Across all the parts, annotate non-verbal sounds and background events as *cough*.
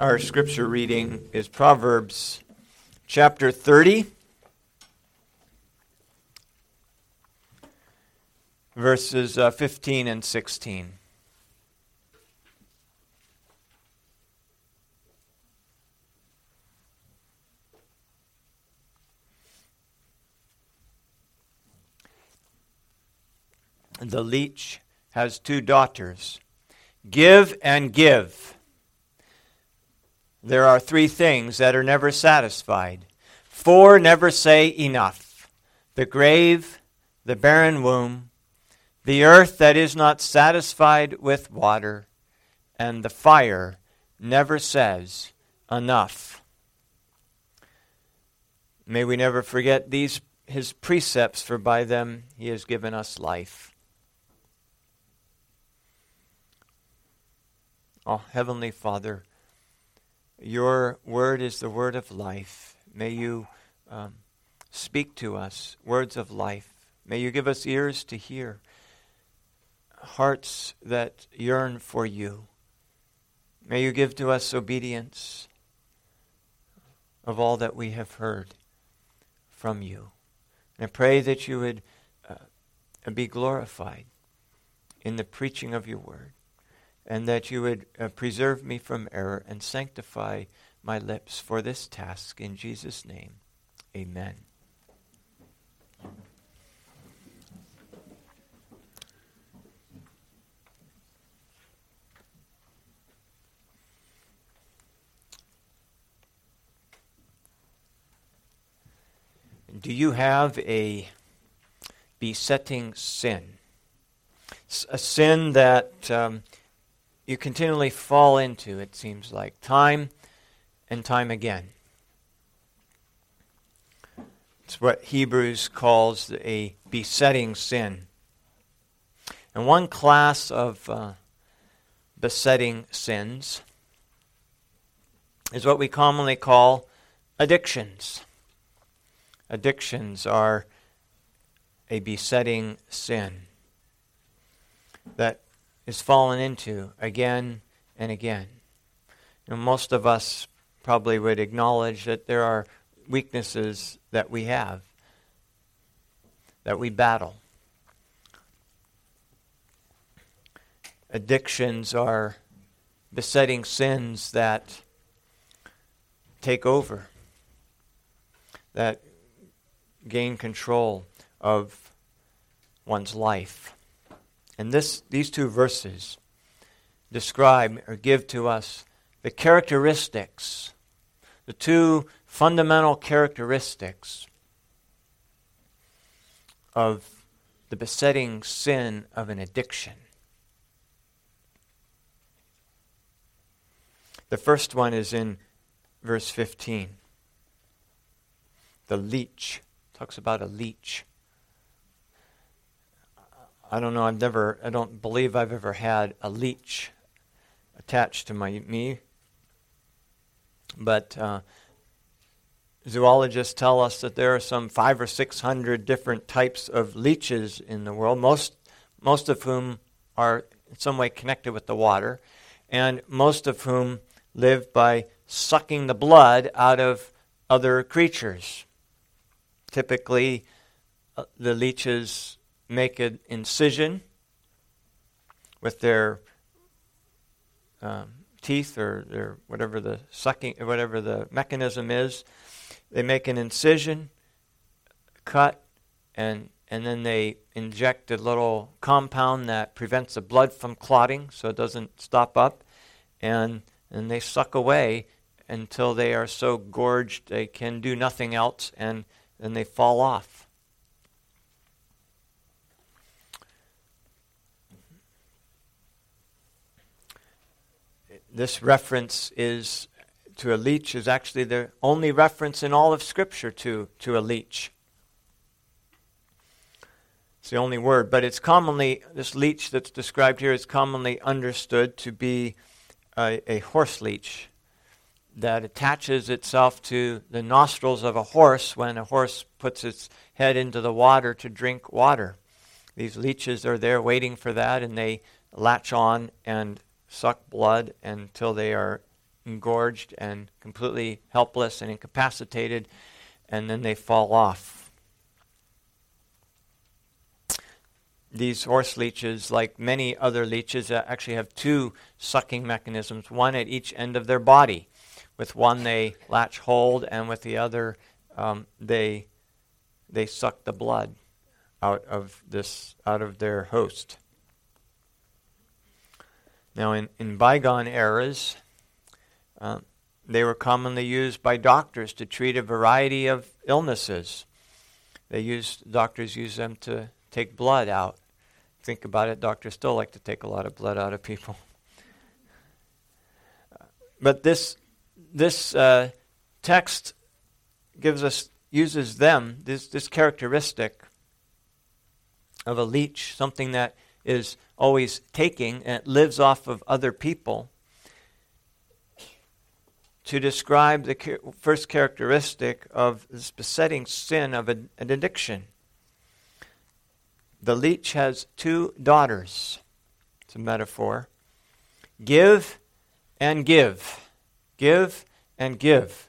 Our scripture reading is Proverbs chapter 30, verses uh, 15 and 16. The leech has two daughters. Give and give. There are three things that are never satisfied. Four never say enough the grave, the barren womb, the earth that is not satisfied with water, and the fire never says enough. May we never forget these his precepts, for by them he has given us life. Oh, Heavenly Father, your word is the word of life. May you um, speak to us words of life. May you give us ears to hear, hearts that yearn for you. May you give to us obedience of all that we have heard from you. And I pray that you would uh, be glorified in the preaching of your word and that you would uh, preserve me from error and sanctify my lips for this task. In Jesus' name, amen. Do you have a besetting sin? A sin that um, you continually fall into, it seems like, time and time again. It's what Hebrews calls a besetting sin. And one class of uh, besetting sins is what we commonly call addictions. Addictions are a besetting sin that is fallen into again and again. You know, most of us probably would acknowledge that there are weaknesses that we have, that we battle. Addictions are besetting sins that take over, that gain control of one's life. And this, these two verses describe or give to us the characteristics, the two fundamental characteristics of the besetting sin of an addiction. The first one is in verse 15. The leech talks about a leech. I don't know. I've never. I don't believe I've ever had a leech attached to my me. But uh, zoologists tell us that there are some five or six hundred different types of leeches in the world. Most most of whom are in some way connected with the water, and most of whom live by sucking the blood out of other creatures. Typically, uh, the leeches make an incision with their um, teeth or their whatever the sucking whatever the mechanism is. They make an incision, cut, and and then they inject a little compound that prevents the blood from clotting, so it doesn't stop up, and and they suck away until they are so gorged they can do nothing else, and then they fall off. This reference is to a leech is actually the only reference in all of Scripture to, to a leech. It's the only word, but it's commonly, this leech that's described here is commonly understood to be a, a horse leech that attaches itself to the nostrils of a horse when a horse puts its head into the water to drink water. These leeches are there waiting for that, and they latch on and suck blood until they are engorged and completely helpless and incapacitated, and then they fall off. These horse leeches, like many other leeches, uh, actually have two sucking mechanisms, one at each end of their body. With one, they latch hold, and with the other, um, they, they suck the blood out of, this, out of their host. Now, in, in bygone eras, uh, they were commonly used by doctors to treat a variety of illnesses. They used doctors use them to take blood out. Think about it, doctors still like to take a lot of blood out of people. *laughs* But this this uh, text gives us uses them this this characteristic of a leech, something that is always taking and it lives off of other people, to describe the first characteristic of this besetting sin of an addiction. The leech has two daughters. It's a metaphor. Give and give. Give and give.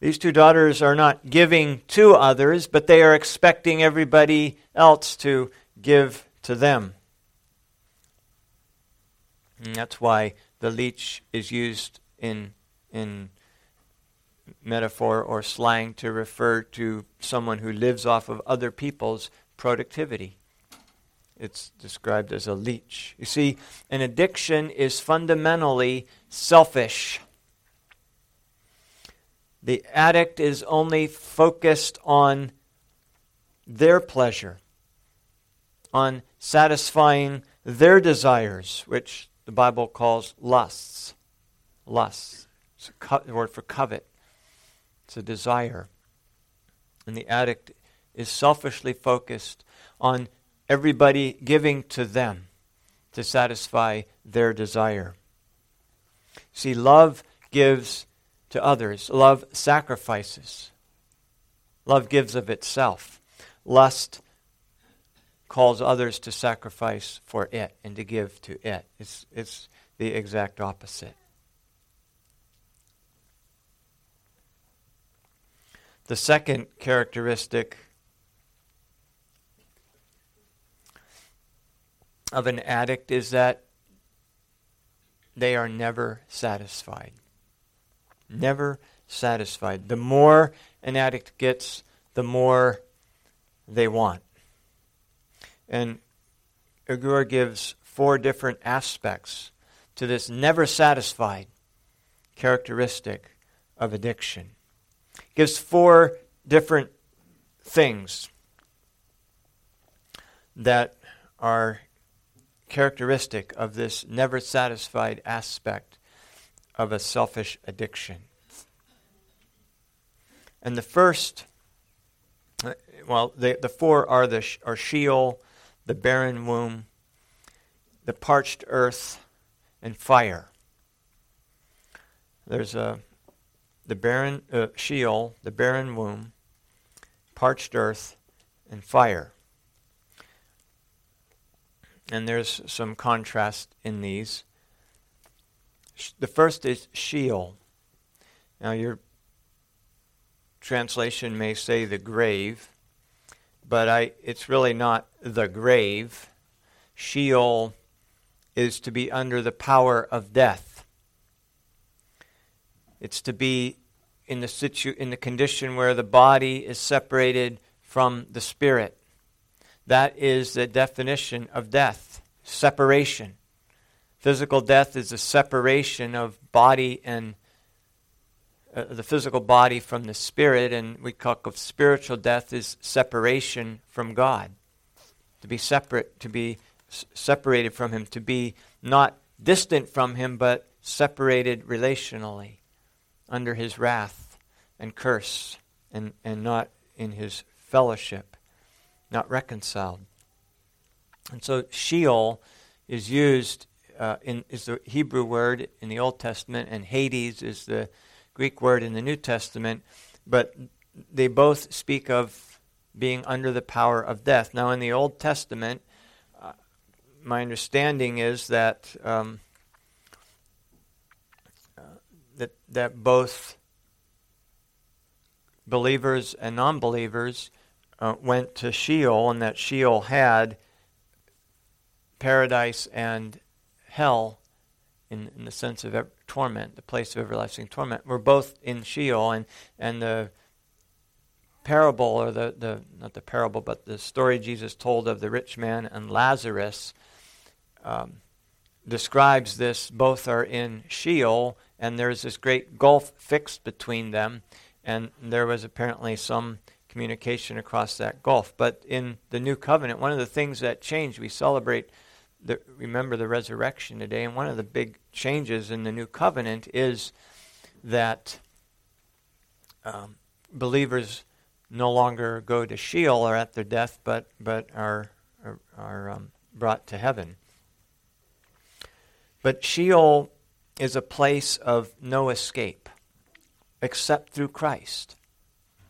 These two daughters are not giving to others, but they are expecting everybody else to give to them. And that's why the leech is used in, in metaphor or slang to refer to someone who lives off of other people's productivity. It's described as a leech. You see, an addiction is fundamentally selfish. The addict is only focused on their pleasure on satisfying their desires, which the Bible calls lusts. Lusts. It's a co- word for covet. It's a desire. And the addict is selfishly focused on everybody giving to them to satisfy their desire. See, love gives to others, love sacrifices, love gives of itself. Lust calls others to sacrifice for it and to give to it. It's, it's the exact opposite. The second characteristic of an addict is that they are never satisfied. Never satisfied. The more an addict gets, the more they want. And Agur gives four different aspects to this never satisfied characteristic of addiction. Gives four different things that are characteristic of this never satisfied aspect of a selfish addiction. And the first, uh, well, the, the four are the are Sheol, the barren womb, the parched earth, and fire. There's a the barren uh, Sheol, the barren womb, parched earth, and fire. And there's some contrast in these. The first is Sheol. Now, your translation may say the grave, but I, it's really not the grave. Sheol is to be under the power of death. It's to be in the situ- in the condition where the body is separated from the spirit. That is the definition of death, separation. Physical death is a separation of body and uh, the physical body from the spirit, and we talk of spiritual death is separation from God. To be separate, to be s- separated from Him, to be not distant from Him, but separated relationally under His wrath and curse, and, and not in His fellowship, not reconciled. And so Sheol is used uh, in is the Hebrew word in the Old Testament, and Hades is the Greek word in the New Testament, but they both speak of being under the power of death. Now, in the Old Testament, uh, my understanding is that um, uh, that, that both believers and non believers uh, went to Sheol, and that Sheol had paradise and hell in, in the sense of torment, the place of everlasting torment. We're both in Sheol, and, and the parable, or the, the not the parable, but the story Jesus told of the rich man and Lazarus um, describes this. Both are in Sheol, and there's this great gulf fixed between them, and there was apparently some communication across that gulf. But in the new covenant, one of the things that changed, we celebrate the, remember the resurrection today, and one of the big changes in the new covenant is that um, believers no longer go to Sheol or at their death, but but are are, are um, brought to heaven. But Sheol is a place of no escape, except through Christ.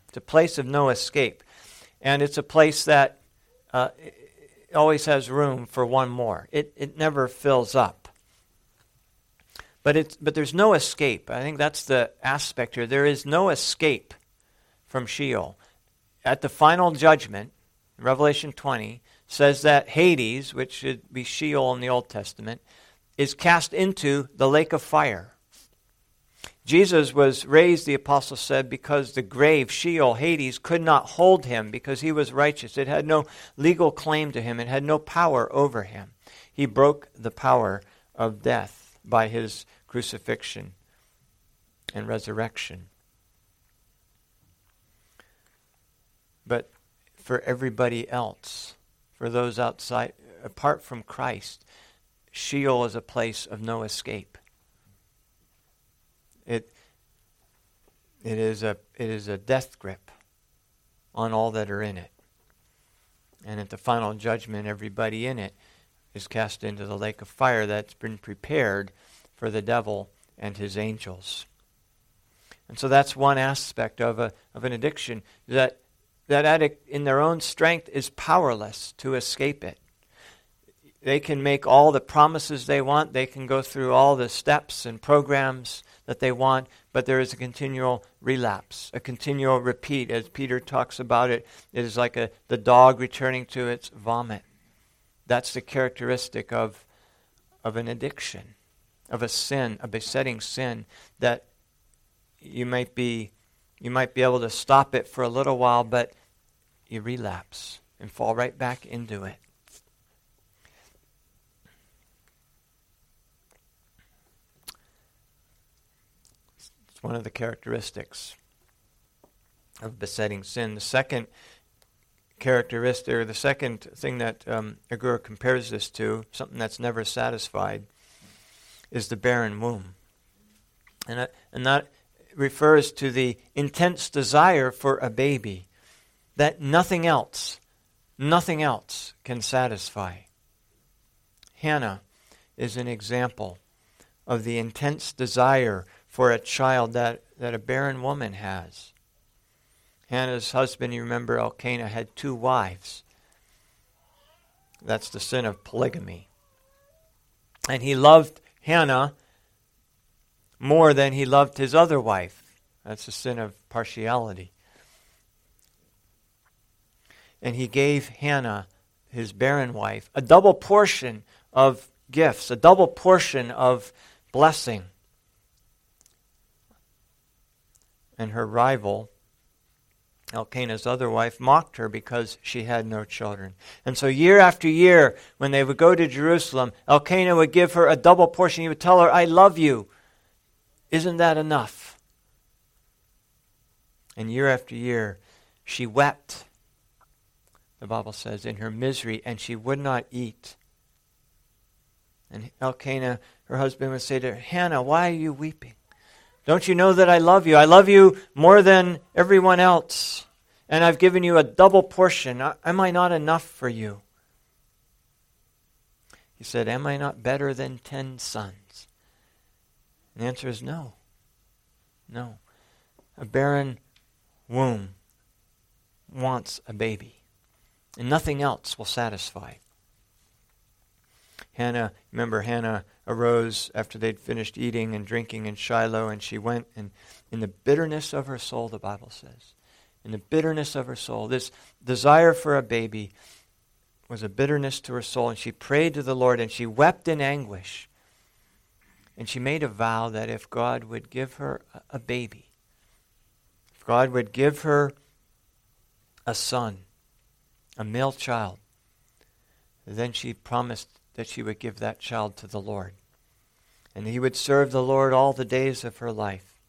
It's a place of no escape, and it's a place that uh, always has room for one more. It, it never fills up. But, it's, but there's no escape. I think that's the aspect here. There is no escape from Sheol. At the final judgment, Revelation 20 says that Hades, which should be Sheol in the Old Testament, is cast into the lake of fire. Jesus was raised, the apostle said, because the grave, Sheol, Hades, could not hold him because he was righteous. It had no legal claim to him, it had no power over him. He broke the power of death by his crucifixion and resurrection. But for everybody else, for those outside, apart from Christ, Sheol is a place of no escape. It, it, is a, it is a death grip on all that are in it. And at the final judgment, everybody in it is cast into the lake of fire that's been prepared for the devil and his angels. And so that's one aspect of, a, of an addiction that that addict in their own strength is powerless to escape it. They can make all the promises they want, they can go through all the steps and programs that they want, but there is a continual relapse, a continual repeat. As Peter talks about it, it is like a, the dog returning to its vomit. That's the characteristic of, of an addiction, of a sin, a besetting sin that you might be you might be able to stop it for a little while, but you relapse and fall right back into it. One of the characteristics of besetting sin. The second characteristic, or the second thing that um, Agur compares this to, something that's never satisfied, is the barren womb. And, that, and that refers to the intense desire for a baby that nothing else, nothing else can satisfy. Hannah is an example of the intense desire for a child that, that a barren woman has. Hannah's husband, you remember, Elkanah, had two wives. That's the sin of polygamy. And he loved Hannah more than he loved his other wife. That's the sin of partiality. And he gave Hannah, his barren wife, a double portion of gifts, a double portion of blessing. And her rival, Elkanah's other wife, mocked her because she had no children. And so, year after year, when they would go to Jerusalem, Elkanah would give her a double portion. He would tell her, I love you. Isn't that enough? And year after year, she wept, the Bible says, in her misery, and she would not eat. And Elkanah, her husband, would say to her, Hannah, why are you weeping? Don't you know that I love you? I love you more than everyone else. And I've given you a double portion. Am I not enough for you? He said, Am I not better than ten sons? And the answer is no. No. A barren womb wants a baby, and nothing else will satisfy. Hannah, remember, Hannah arose after they'd finished eating and drinking in Shiloh, and she went, and in the bitterness of her soul, the Bible says, in the bitterness of her soul, this desire for a baby was a bitterness to her soul, and she prayed to the Lord, and she wept in anguish. And she made a vow that if God would give her a baby, if God would give her a son, a male child, then she promised that she would give that child to the Lord. And he would serve the Lord all the days of her life.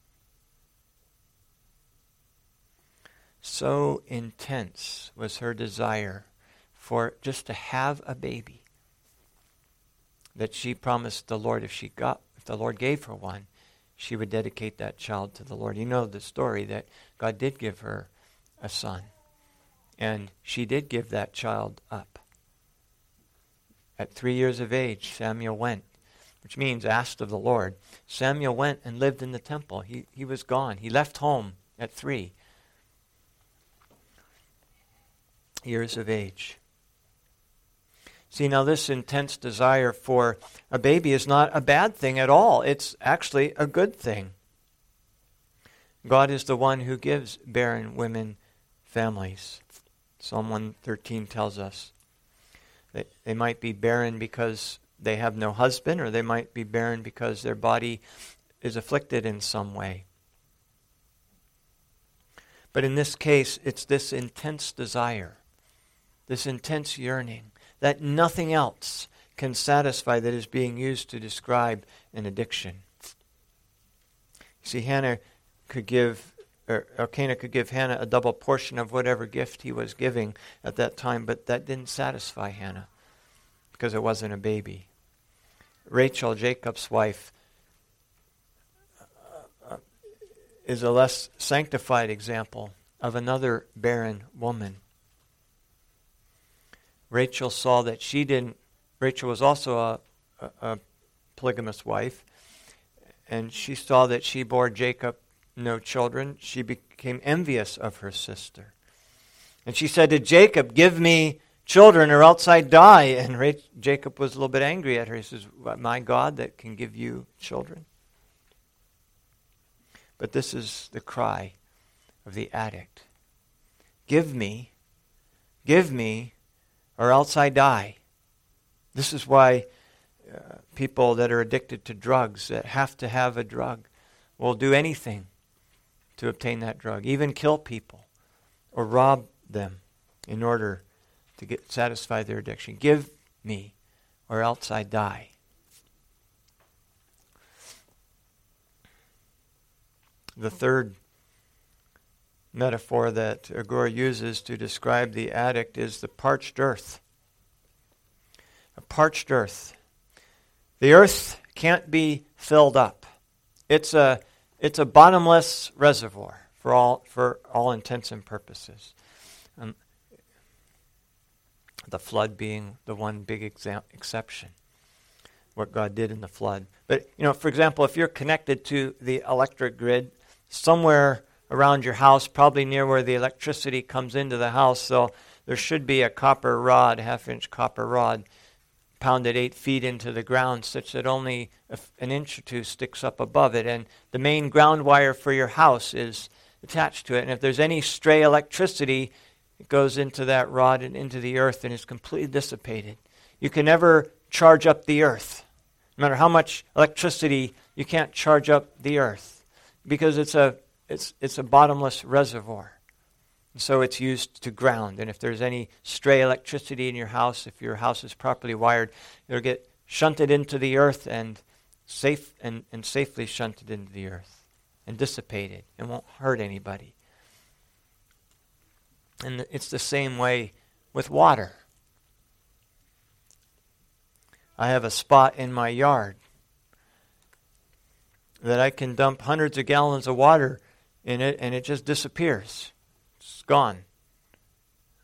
So intense was her desire for just to have a baby that she promised the Lord if she got if the Lord gave her one, she would dedicate that child to the Lord. You know the story that God did give her a son. And she did give that child up. At three years of age, Samuel went, which means asked of the Lord. Samuel went and lived in the temple. He, he was gone. He left home at three years of age. See, now this intense desire for a baby is not a bad thing at all. It's actually a good thing. God is the one who gives barren women families. Psalm 113 tells us that they might be barren because they have no husband, or they might be barren because their body is afflicted in some way. But in this case, it's this intense desire, this intense yearning that nothing else can satisfy that is being used to describe an addiction. See, Hannah could give, Elkanah could give Hannah a double portion of whatever gift he was giving at that time, but that didn't satisfy Hannah because it wasn't a baby. Rachel, Jacob's wife, uh, is a less sanctified example of another barren woman. Rachel saw that she didn't, Rachel was also a, a, a polygamous wife, and she saw that she bore Jacob no children. She became envious of her sister. And she said to Jacob, Give me children or else I die. And Jacob was a little bit angry at her. He says, My God that can give you children. But this is the cry of the addict Give me, give me or else I die. This is why uh, people that are addicted to drugs, that have to have a drug, will do anything to obtain that drug, even kill people or rob them in order to get satisfy their addiction. Give me, or else I die. The third metaphor that Agur uses to describe the addict is the parched earth. A parched earth. The earth can't be filled up. It's a, it's a bottomless reservoir for all, for all intents and purposes. Um, the flood being the one big exa- exception, what God did in the flood. But, you know, for example, if you're connected to the electric grid, somewhere around your house, probably near where the electricity comes into the house. So there should be a copper rod, half inch copper rod, pounded eight feet into the ground, such that only an inch or two sticks up above it. And the main ground wire for your house is attached to it. And if there's any stray electricity, it goes into that rod and into the earth and is completely dissipated. You can never charge up the earth. No matter how much electricity, you can't charge up the earth because it's a it's, it's a bottomless reservoir. And so it's used to ground. And if there's any stray electricity in your house, if your house is properly wired, it'll get shunted into the earth and safe and, and safely shunted into the earth and dissipated and won't hurt anybody. And it's the same way with water. I have a spot in my yard that I can dump hundreds of gallons of water in it and it just disappears. It's gone.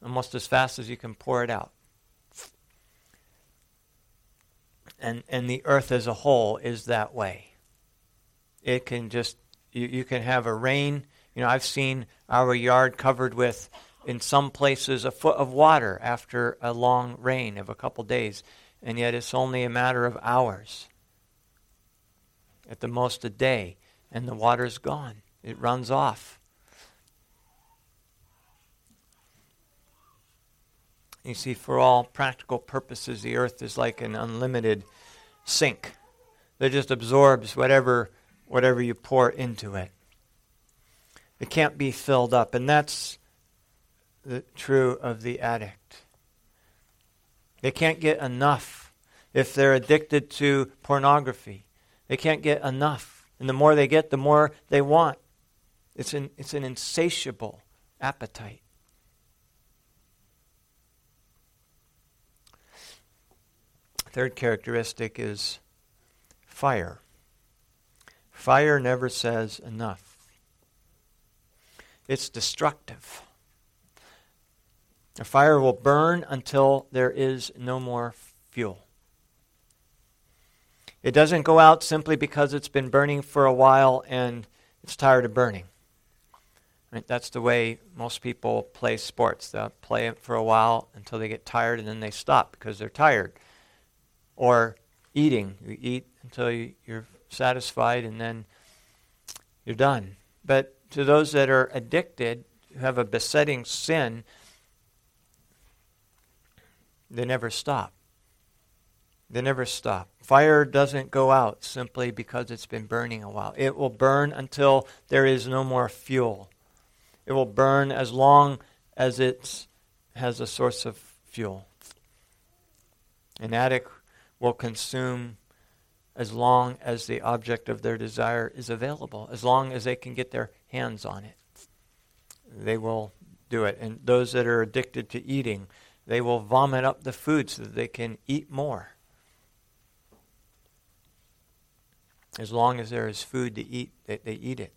Almost as fast as you can pour it out. And, and the earth as a whole is that way. It can just, you, you can have a rain. You know, I've seen our yard covered with, in some places, a foot of water after a long rain of a couple days. and yet it's only a matter of hours. At the most, a day, and the water's gone. It runs off. You see, for all practical purposes, the earth is like an unlimited sink that just absorbs whatever, whatever you pour into it. It can't be filled up, and that's the, true of the addict. They can't get enough if they're addicted to pornography. They can't get enough. And the more they get, the more they want. It's an, it's an insatiable appetite. Third characteristic is fire. Fire never says enough. It's destructive. A fire will burn until there is no more fuel. It doesn't go out simply because it's been burning for a while and it's tired of burning. Right? That's the way most people play sports. They'll play it for a while until they get tired and then they stop because they're tired or eating. You eat until you, you're satisfied and then you're done. But to those that are addicted, who have a besetting sin, they never stop. They never stop. Fire doesn't go out simply because it's been burning a while. It will burn until there is no more fuel. It will burn as long as it has a source of fuel. An addict will consume as long as the object of their desire is available, as long as they can get their hands on it. They will do it. And those that are addicted to eating, they will vomit up the food so that they can eat more. As long as there is food to eat, they, they eat it.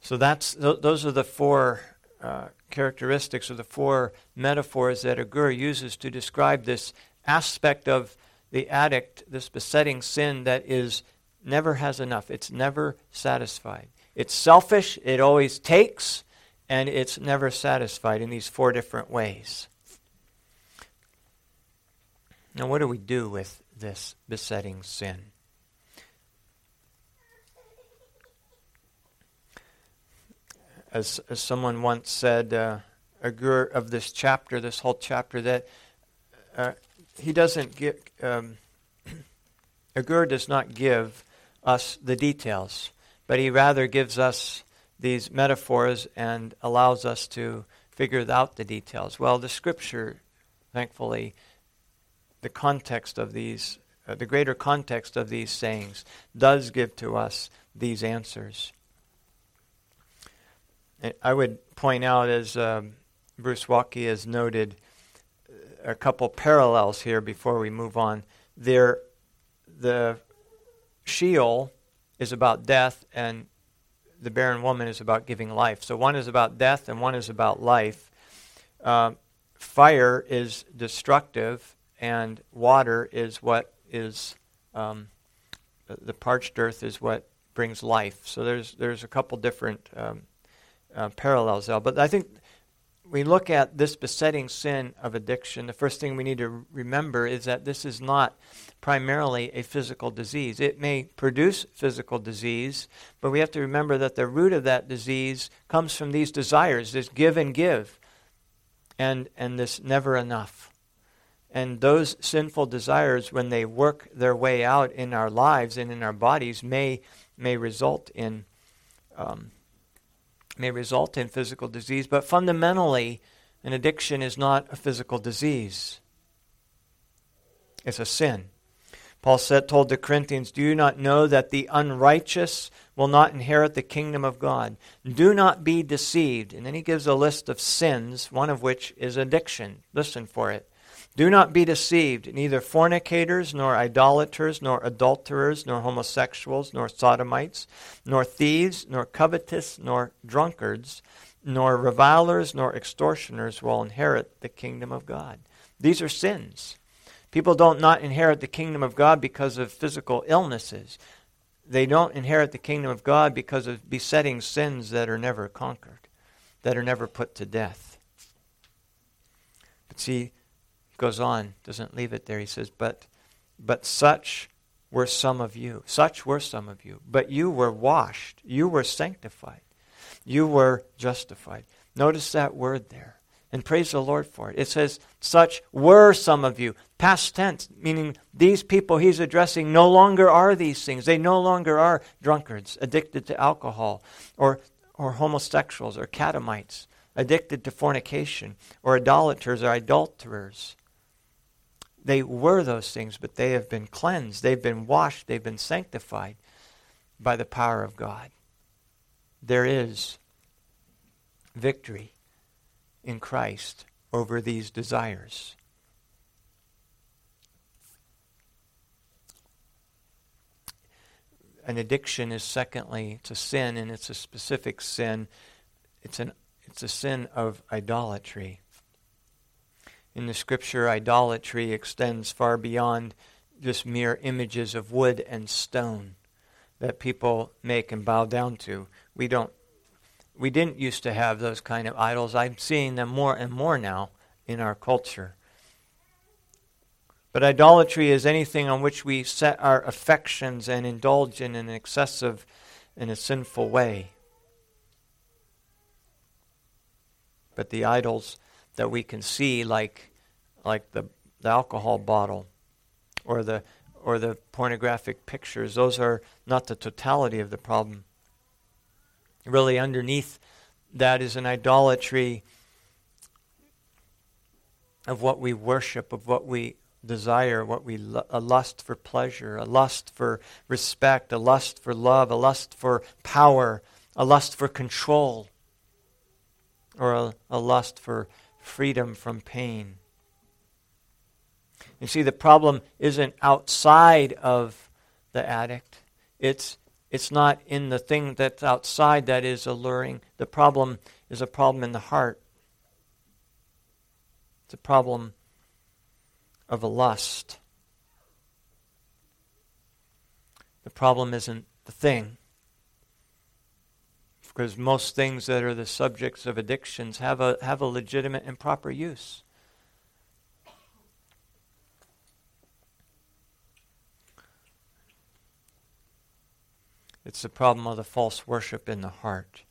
So that's th- those are the four uh, characteristics or the four metaphors that Agur uses to describe this aspect of the addict, this besetting sin that is never has enough. It's never satisfied. It's selfish, it always takes, and it's never satisfied in these four different ways. Now, what do we do with this besetting sin? As, as someone once said, uh, Agur of this chapter, this whole chapter, that uh, he doesn't give, um, *clears throat* Agur does not give us the details, but he rather gives us these metaphors and allows us to figure out the details. Well, the scripture, thankfully, the context of these, uh, the greater context of these sayings, does give to us these answers. I would point out, as um, Bruce Waltke has noted, a couple parallels here before we move on. There, the Sheol is about death, and the barren woman is about giving life. So one is about death, and one is about life. Uh, fire is destructive, and water is what is um, the parched earth is what brings life. So there's there's a couple different um, uh, parallels there. But I think we look at this besetting sin of addiction, the first thing we need to remember is that this is not primarily a physical disease. It may produce physical disease, but we have to remember that the root of that disease comes from these desires, this give and give, and, and this never enough. And those sinful desires, when they work their way out in our lives and in our bodies, may, may result in um, may result in physical disease, but fundamentally, an addiction is not a physical disease. It's a sin. Paul said, told the Corinthians, Do you not know that the unrighteous will not inherit the kingdom of God? Do not be deceived. And then he gives a list of sins, one of which is addiction. Listen for it. Do not be deceived. Neither fornicators, nor idolaters, nor adulterers, nor homosexuals, nor sodomites, nor thieves, nor covetous, nor drunkards, nor revilers, nor extortioners will inherit the kingdom of God. These are sins. People don't not inherit the kingdom of God because of physical illnesses. They don't inherit the kingdom of God because of besetting sins that are never conquered, that are never put to death. But see, goes on, doesn't leave it there. He says, But but such were some of you. Such were some of you. But you were washed. You were sanctified. You were justified. Notice that word there. And praise the Lord for it. It says, Such were some of you. Past tense, meaning these people he's addressing no longer are these things. They no longer are drunkards, addicted to alcohol, or, or homosexuals, or catamites, addicted to fornication, or idolaters, or adulterers. They were those things, but they have been cleansed. They've been washed. They've been sanctified by the power of God. There is victory in Christ over these desires. An addiction is secondly it's a sin and it's a specific sin. It's an it's a sin of idolatry. In the scripture, idolatry extends far beyond just mere images of wood and stone that people make and bow down to. We don't we didn't used to have those kind of idols. I'm seeing them more and more now in our culture. But idolatry is anything on which we set our affections and indulge in an excessive in a sinful way. But the idols that we can see like like the, the alcohol bottle or the or the pornographic pictures, those are not the totality of the problem. Really underneath that is an idolatry of what we worship, of what we desire, what we a lust for pleasure, a lust for respect, a lust for love, a lust for power, a lust for control, or a, a lust for freedom from pain. You see, the problem isn't outside of the addict. It's it's not in the thing that's outside that is alluring. The problem is a problem in the heart. It's a problem of a lust. The problem isn't the thing. Because most things that are the subjects of addictions have a, have a legitimate and proper use. It's the problem of the false worship in the heart.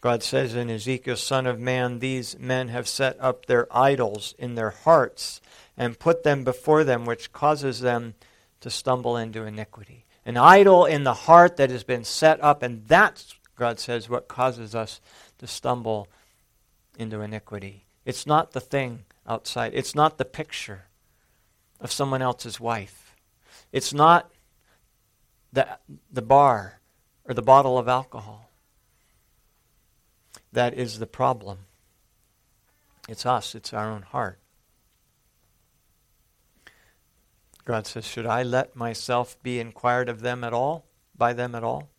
God says in Ezekiel, Son of man, these men have set up their idols in their hearts and put them before them, which causes them to stumble into iniquity. An idol in the heart that has been set up, and that's, God says, what causes us to stumble into iniquity. It's not the thing outside, it's not the picture of someone else's wife, it's not the, the bar or the bottle of alcohol. That is the problem. It's us, it's our own heart. God says, Should I let myself be inquired of them at all? By them at all?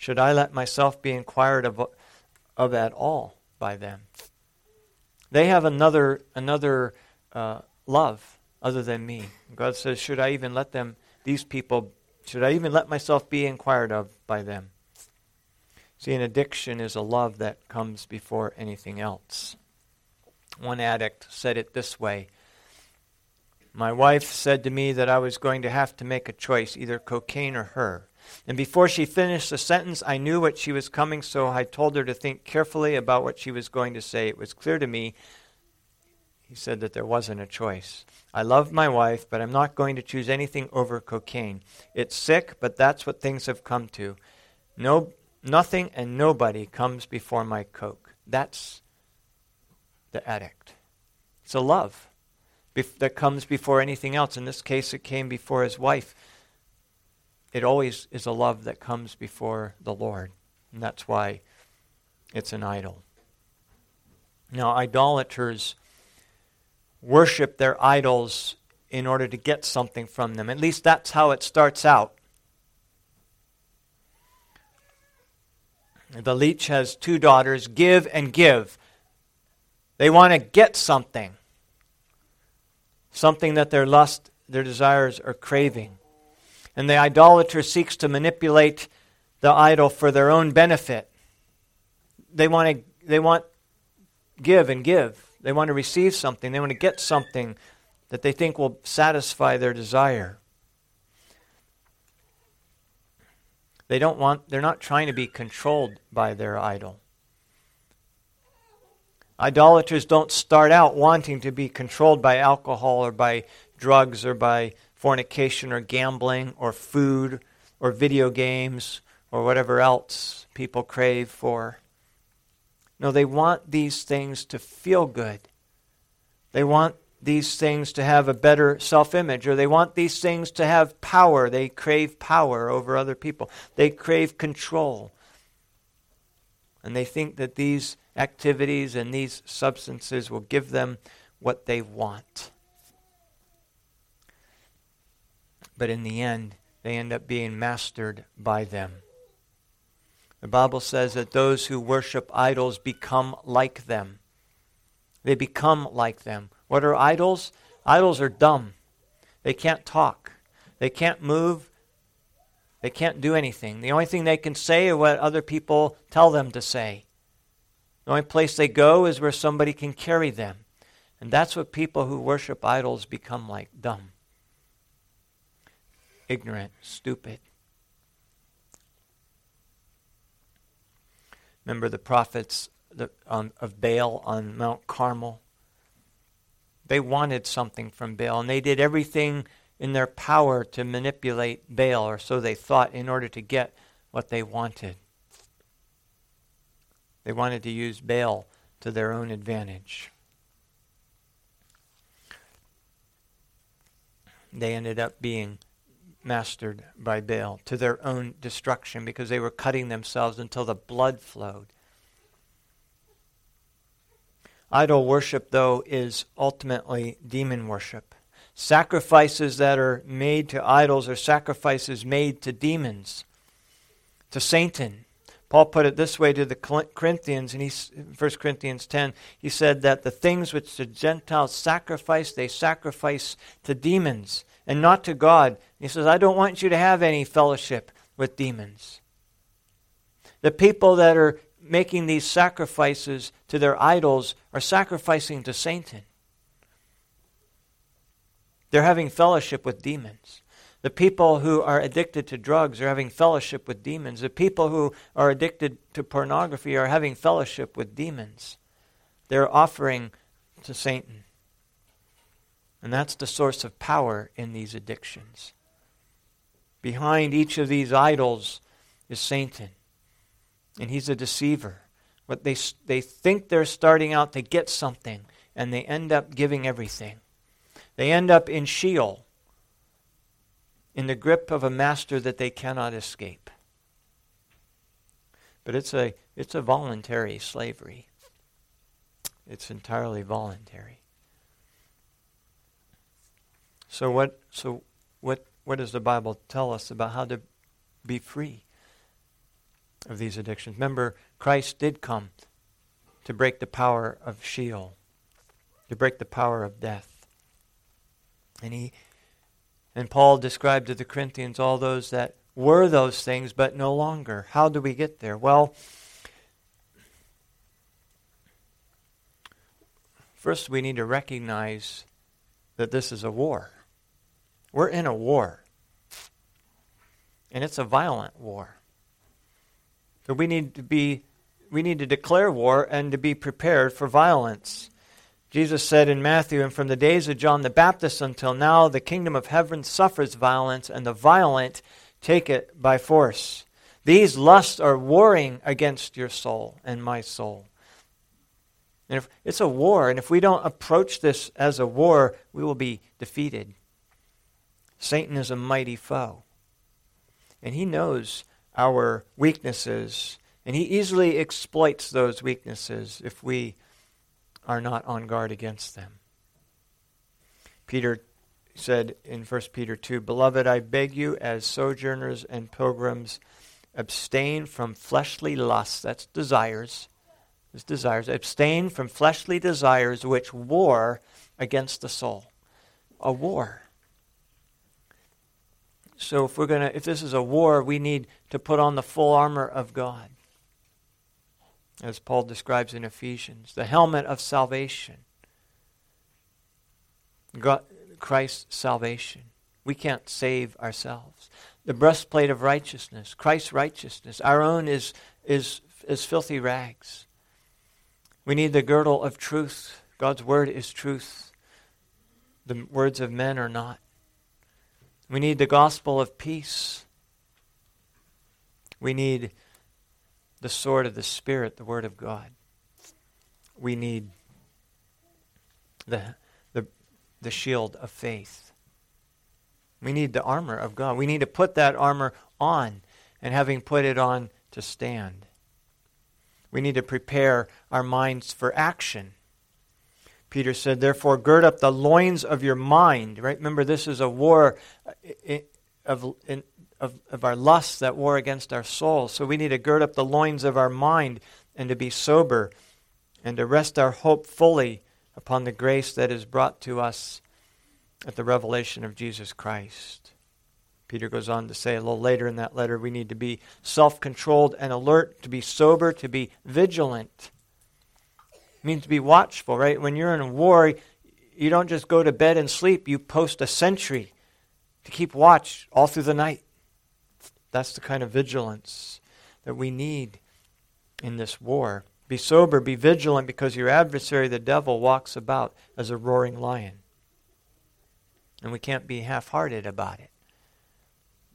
Should I let myself be inquired of, of at all by them? They have another, another uh, love other than me. God says, Should I even let them, these people, should I even let myself be inquired of by them? See, an addiction is a love that comes before anything else. One addict said it this way My wife said to me that I was going to have to make a choice, either cocaine or her. And before she finished the sentence, I knew what she was coming, so I told her to think carefully about what she was going to say. It was clear to me, he said, that there wasn't a choice. I love my wife, but I'm not going to choose anything over cocaine. It's sick, but that's what things have come to. No Nothing and nobody comes before my Coke. That's the addict. It's a love bef- that comes before anything else. In this case, it came before his wife. It always is a love that comes before the Lord. And that's why it's an idol. Now, idolaters worship their idols in order to get something from them. At least that's how it starts out. The leech has two daughters give and give. They want to get something, something that their lust, their desires are craving. And the idolater seeks to manipulate the idol for their own benefit. They want to they want give and give. they want to receive something, they want to get something that they think will satisfy their desire. They don't want they're not trying to be controlled by their idol. Idolaters don't start out wanting to be controlled by alcohol or by drugs or by fornication or gambling or food or video games or whatever else people crave for. No, they want these things to feel good. They want these things to have a better self image, or they want these things to have power. They crave power over other people, they crave control. And they think that these activities and these substances will give them what they want. But in the end, they end up being mastered by them. The Bible says that those who worship idols become like them. They become like them. What are idols? Idols are dumb. They can't talk. They can't move. They can't do anything. The only thing they can say is what other people tell them to say. The only place they go is where somebody can carry them. And that's what people who worship idols become like dumb, ignorant, stupid. Remember the prophets of Baal on Mount Carmel? They wanted something from Baal, and they did everything in their power to manipulate Baal, or so they thought, in order to get what they wanted. They wanted to use Baal to their own advantage. They ended up being mastered by Baal to their own destruction because they were cutting themselves until the blood flowed. Idol worship, though, is ultimately demon worship. Sacrifices that are made to idols are sacrifices made to demons, to Satan. Paul put it this way to the Corinthians in 1 Corinthians 10. He said that the things which the Gentiles sacrifice, they sacrifice to demons and not to God. He says, I don't want you to have any fellowship with demons. The people that are making these sacrifices to their idols are sacrificing to Satan. They're having fellowship with demons. The people who are addicted to drugs are having fellowship with demons. The people who are addicted to pornography are having fellowship with demons. They're offering to Satan. And that's the source of power in these addictions. Behind each of these idols is Satan, and he's a deceiver. But they, they think they're starting out to get something, and they end up giving everything. They end up in Sheol, in the grip of a master that they cannot escape. But it's a, it's a voluntary slavery. It's entirely voluntary. So what so what what does the Bible tell us about how to be free of these addictions? Remember, Christ did come to break the power of Sheol, to break the power of death. And he and Paul described to the Corinthians all those that were those things but no longer. How do we get there? Well, first we need to recognize that this is a war. We're in a war. And it's a violent war. So we need to be we need to declare war and to be prepared for violence. Jesus said in Matthew, and from the days of John the Baptist until now, the kingdom of heaven suffers violence, and the violent take it by force. These lusts are warring against your soul and my soul. And if it's a war, and if we don't approach this as a war, we will be defeated. Satan is a mighty foe. And he knows our weaknesses, and he easily exploits those weaknesses if we are not on guard against them. Peter said in 1 Peter 2 Beloved, I beg you, as sojourners and pilgrims, abstain from fleshly lusts, that's desires. It's desires. Abstain from fleshly desires which war against the soul. A war. So if we're going to if this is a war, we need to put on the full armor of God. As Paul describes in Ephesians, the helmet of salvation, God, Christ's salvation. We can't save ourselves. The breastplate of righteousness, Christ's righteousness. Our own is, is, is filthy rags. We need the girdle of truth. God's word is truth. The words of men are not. We need the gospel of peace. We need the sword of the Spirit, the word of God. We need the, the, the shield of faith. We need the armor of God. We need to put that armor on, and having put it on, to stand. We need to prepare our minds for action. Peter said, Therefore, gird up the loins of your mind. Right? Remember, this is a war uh, of, of, of our lusts that war against our soul. So we need to gird up the loins of our mind and to be sober and to rest our hope fully upon the grace that is brought to us at the revelation of Jesus Christ. Peter goes on to say a little later in that letter we need to be self controlled and alert, to be sober, to be vigilant. Means to be watchful, right? When you're in a war, you don't just go to bed and sleep, you post a sentry to keep watch all through the night. That's the kind of vigilance that we need in this war. Be sober, be vigilant, because your adversary, the devil, walks about as a roaring lion. And we can't be half hearted about it.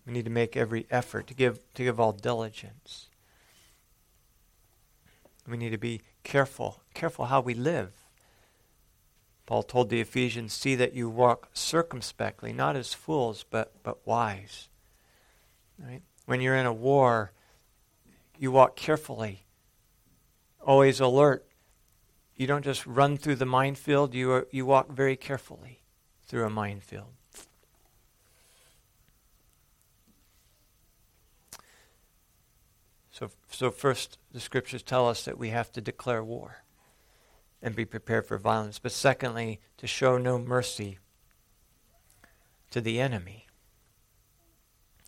We need to make every effort to give, to give all diligence. We need to be careful, careful how we live. Paul told the Ephesians, See that you walk circumspectly, not as fools, but, but wise. Right? When you're in a war, you walk carefully always alert. You don't just run through the minefield, you, are, you walk very carefully through a minefield. So, so first, the scriptures tell us that we have to declare war and be prepared for violence. But secondly, to show no mercy to the enemy,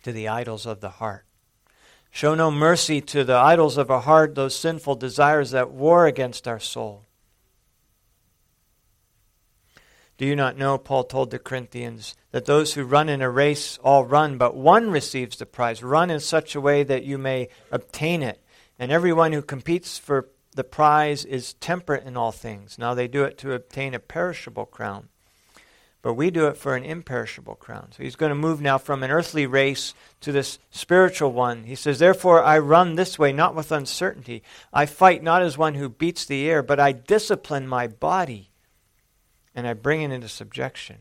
to the idols of the heart. Show no mercy to the idols of our heart, those sinful desires that war against our soul. Do you not know, Paul told the Corinthians, that those who run in a race all run, but one receives the prize? Run in such a way that you may obtain it. And everyone who competes for the prize is temperate in all things. Now they do it to obtain a perishable crown, but we do it for an imperishable crown. So he's going to move now from an earthly race to this spiritual one. He says, Therefore I run this way, not with uncertainty. I fight not as one who beats the air, but I discipline my body, and I bring it into subjection,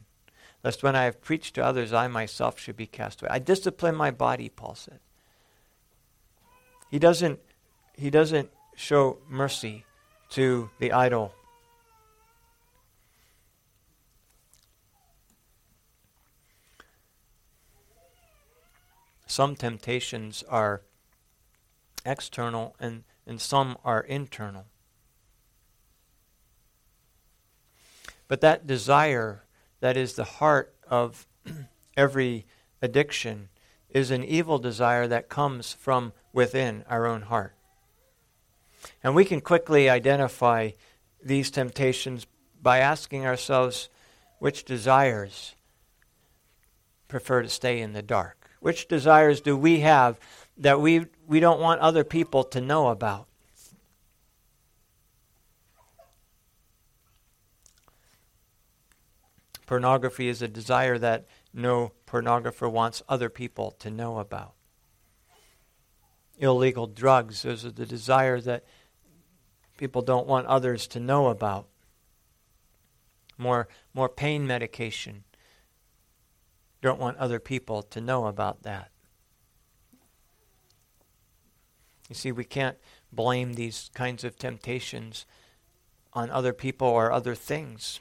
lest when I have preached to others, I myself should be cast away. I discipline my body, Paul said. He doesn't, he doesn't show mercy to the idol Some temptations are external and, and some are internal. But that desire that is the heart of *clears throat* every addiction is an evil desire that comes from within our own heart. And we can quickly identify these temptations by asking ourselves which desires prefer to stay in the dark. Which desires do we have that we, we don't want other people to know about? Pornography is a desire that no pornographer wants other people to know about. Illegal drugs is the desire that people don't want others to know about. More, more pain medication don't want other people to know about that. You see, we can't blame these kinds of temptations on other people or other things.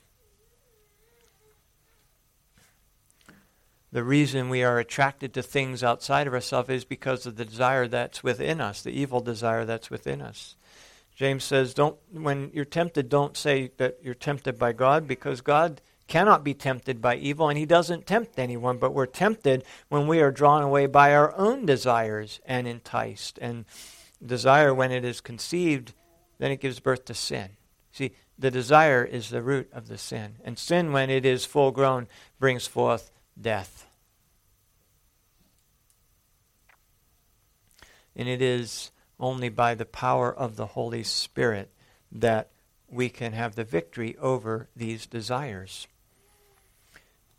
The reason we are attracted to things outside of ourselves is because of the desire that's within us, the evil desire that's within us. James says, don't when you're tempted, don't say that you're tempted by God because God cannot be tempted by evil, and he doesn't tempt anyone, but we're tempted when we are drawn away by our own desires and enticed. And desire, when it is conceived, then it gives birth to sin. See, the desire is the root of the sin. And sin, when it is full grown, brings forth death. And it is only by the power of the Holy Spirit that we can have the victory over these desires.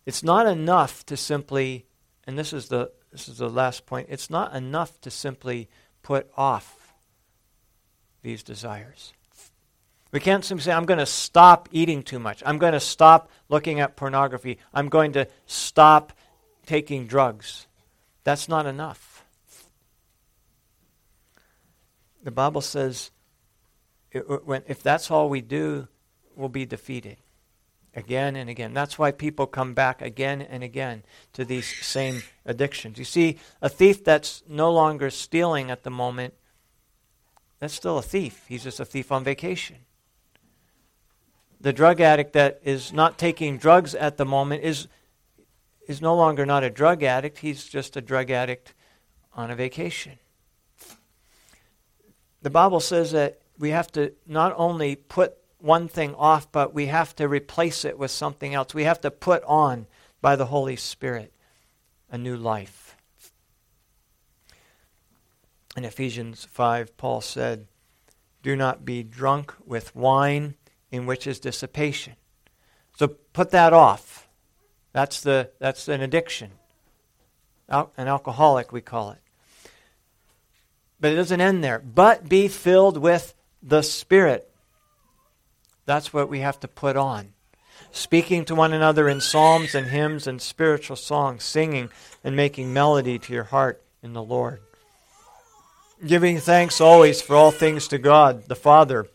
It's not enough to simply, and this is the, this is the last point, it's not enough to simply put off these desires. We can't simply say, I'm going to stop eating too much. I'm going to stop looking at pornography. I'm going to stop taking drugs. That's not enough. The Bible says uh, if that's all we do, we'll be defeated again and again. That's why people come back again and again to these same addictions. You see, a thief that's no longer stealing at the moment, that's still a thief. He's just a thief on vacation the drug addict that is not taking drugs at the moment is is no longer not a drug addict, he's just a drug addict on a vacation. The Bible says that we have to not only put one thing off, but we have to replace it with something else. We have to put on by the Holy Spirit a new life. In Ephesians 5, Paul said, Do not be drunk with wine in which is dissipation. So put that off. That's, the, that's an addiction. Al- an alcoholic, we call it. But it doesn't end there. But be filled with the Spirit. That's what we have to put on. Speaking to one another in psalms and hymns and spiritual songs, singing and making melody to your heart in the Lord. Giving thanks always for all things to God, the Father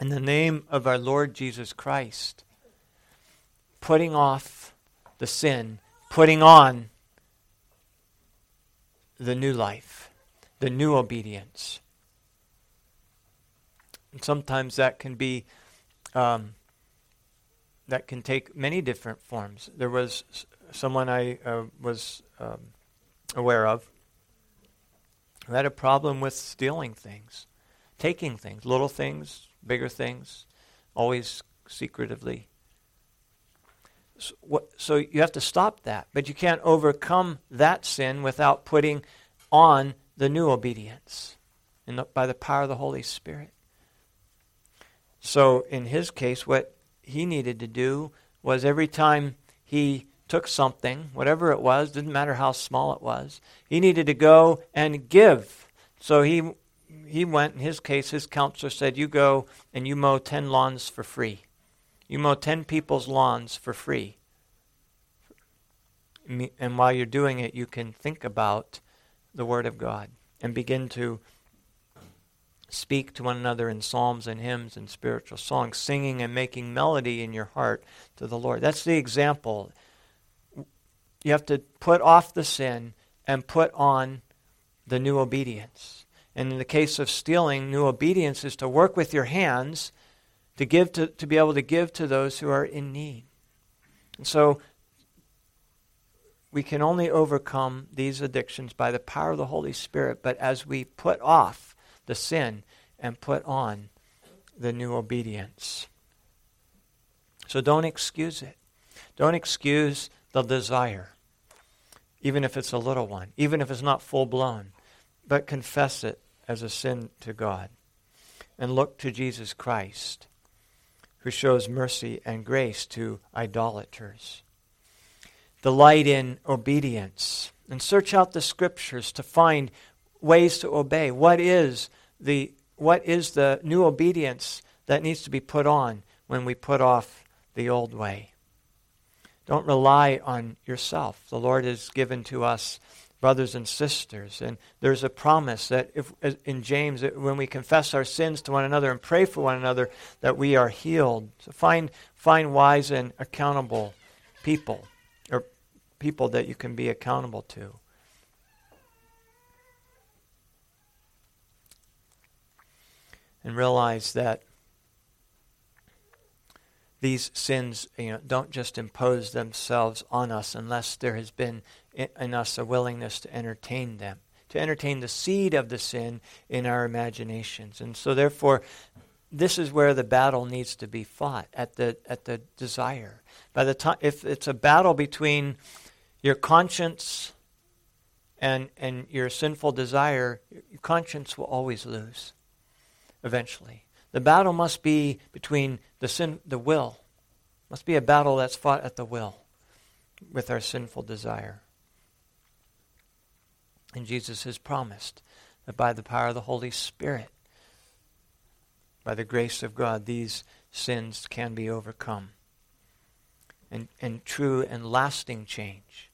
in the name of our Lord Jesus Christ, putting off the sin, putting on the new life, the new obedience. And sometimes that can be, um, that can take many different forms. There was someone I uh, was um, aware of who had a problem with stealing things, taking things, little things, bigger things, always secretively. So, what, so you have to stop that. But you can't overcome that sin without putting on the new obedience the, by the power of the Holy Spirit. So in his case, what he needed to do was every time he took something, whatever it was, didn't matter how small it was, he needed to go and give. So he he went, in his case, his counselor said, You go and you mow 10 lawns for free. You mow 10 people's lawns for free. And while you're doing it, you can think about the Word of God and begin to speak to one another in psalms and hymns and spiritual songs, singing and making melody in your heart to the Lord. That's the example. You have to put off the sin and put on the new obedience. And in the case of stealing, new obedience is to work with your hands to give to, to be able to give to those who are in need. And so we can only overcome these addictions by the power of the Holy Spirit, but as we put off the sin and put on the new obedience. So don't excuse it. Don't excuse the desire, even if it's a little one, even if it's not full blown but confess it as a sin to God. And look to Jesus Christ, who shows mercy and grace to idolaters. Delight in obedience and search out the scriptures to find ways to obey. What is the what is the new obedience that needs to be put on when we put off the old way? Don't rely on yourself. The Lord has given to us brothers and sisters. And there's a promise that if in James that when we confess our sins to one another and pray for one another that we are healed. So find find wise and accountable people or people that you can be accountable to. And realize that these sins you know, don't just impose themselves on us unless there has been in us a willingness to entertain them, to entertain the seed of the sin in our imaginations. And so, therefore, this is where the battle needs to be fought at the at the desire. By the time if it's a battle between your conscience and and your sinful desire, your conscience will always lose eventually. The battle must be between the sin the will. Must be a battle that's fought at the will with our sinful desire. And Jesus has promised that by the power of the Holy Spirit by the grace of God, these sins can be overcome. And, and true and lasting change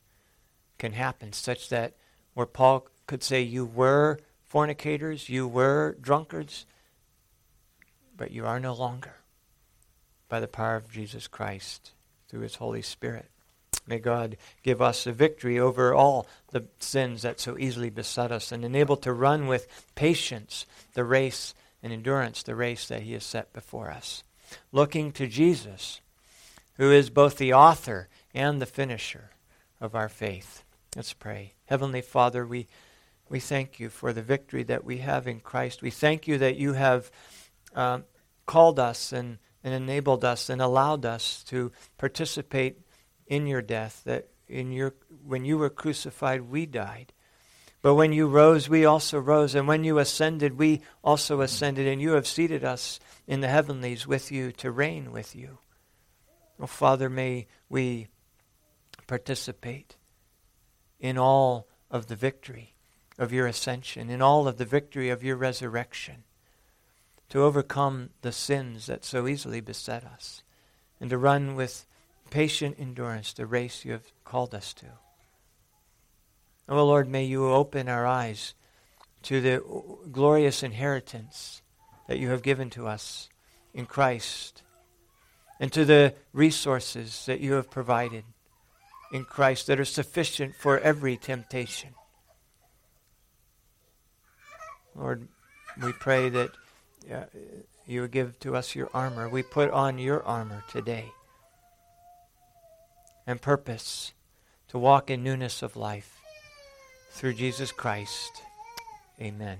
can happen, such that where Paul could say, You were fornicators, you were drunkards, but you are no longer by the power of Jesus Christ through his Holy Spirit. May God give us a victory over all the sins that so easily beset us and enable to run with patience the race and endurance the race that he has set before us. Looking to Jesus, who is both the author and the finisher of our faith. Let's pray. Heavenly Father, we, we thank you for the victory that we have in Christ. We thank you that you have uh, called us and, and enabled us and allowed us to participate in your death, that in your, when you were crucified, we died. But when you rose, we also rose. And when you ascended, we also ascended. And you have seated us in the heavenlies with you to reign with you. Oh, Father, may we participate in all of the victory of your ascension, in all of the victory of your resurrection, to overcome the sins that so easily beset us, and to run with patient endurance the race you have called us to. Oh Lord, may you open our eyes to the glorious inheritance that you have given to us in Christ and to the resources that you have provided in Christ that are sufficient for every temptation. Lord, we pray that uh, you would give to us your armor. We put on your armor today and purpose to walk in newness of life through Jesus Christ. Amen.